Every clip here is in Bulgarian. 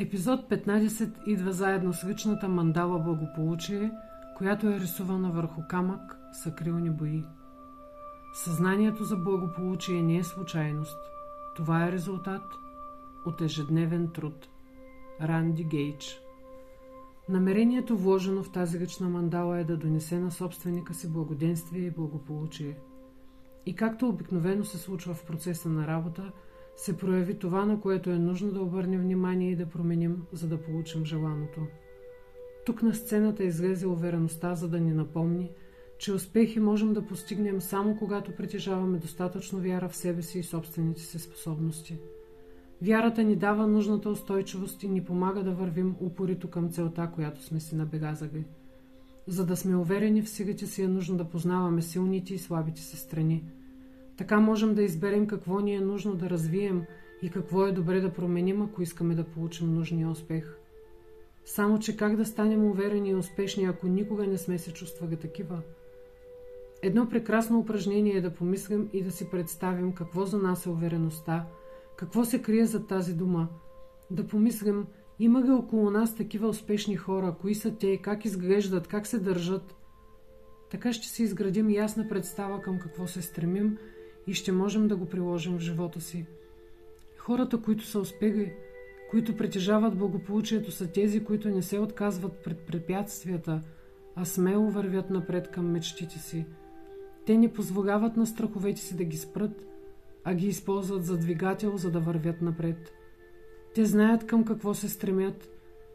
Епизод 15 идва заедно с личната мандала благополучие, която е рисувана върху камък с акрилни бои. Съзнанието за благополучие не е случайност. Това е резултат от ежедневен труд. Ранди Гейдж Намерението, вложено в тази лична мандала е да донесе на собственика си благоденствие и благополучие. И както обикновено се случва в процеса на работа, се прояви това, на което е нужно да обърнем внимание и да променим, за да получим желаното. Тук на сцената излезе увереността, за да ни напомни, че успехи можем да постигнем само когато притежаваме достатъчно вяра в себе си и собствените си способности. Вярата ни дава нужната устойчивост и ни помага да вървим упорито към целта, която сме си набегазали. За да сме уверени в силите си е нужно да познаваме силните и слабите си страни – така можем да изберем какво ни е нужно да развием и какво е добре да променим, ако искаме да получим нужния успех. Само, че как да станем уверени и успешни, ако никога не сме се чувствали такива? Едно прекрасно упражнение е да помислим и да си представим какво за нас е увереността, какво се крие за тази дума. Да помислим, има ли около нас такива успешни хора, кои са те, как изглеждат, как се държат. Така ще си изградим ясна представа към какво се стремим – и ще можем да го приложим в живота си. Хората, които са успели, които притежават благополучието, са тези, които не се отказват пред препятствията, а смело вървят напред към мечтите си. Те не позволяват на страховете си да ги спрат, а ги използват за двигател, за да вървят напред. Те знаят към какво се стремят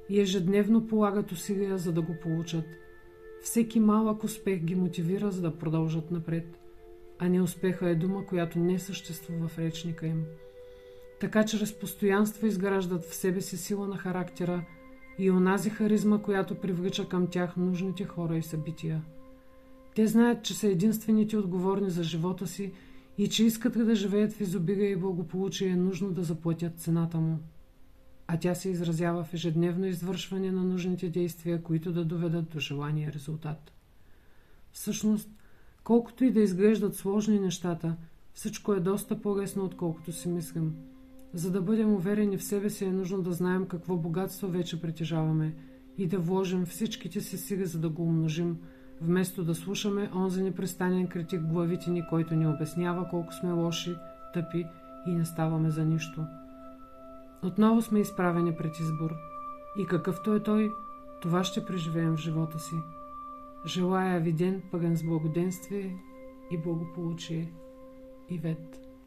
и ежедневно полагат усилия, за да го получат. Всеки малък успех ги мотивира, за да продължат напред а неуспеха е дума, която не съществува в речника им. Така чрез постоянство изграждат в себе си сила на характера и онази харизма, която привлича към тях нужните хора и събития. Те знаят, че са единствените отговорни за живота си и че искат да живеят в изобилие и благополучие, нужно да заплатят цената му. А тя се изразява в ежедневно извършване на нужните действия, които да доведат до желания резултат. Всъщност, Колкото и да изглеждат сложни нещата, всичко е доста по-лесно, отколкото си мислим. За да бъдем уверени в себе си е нужно да знаем какво богатство вече притежаваме и да вложим всичките си сили, за да го умножим, вместо да слушаме онзи непрестанен критик главите ни, който ни обяснява колко сме лоши, тъпи и не ставаме за нищо. Отново сме изправени пред избор. И какъвто е той, това ще преживеем в живота си. Желая ви ден пълен с благоденствие и благополучие. Ивет.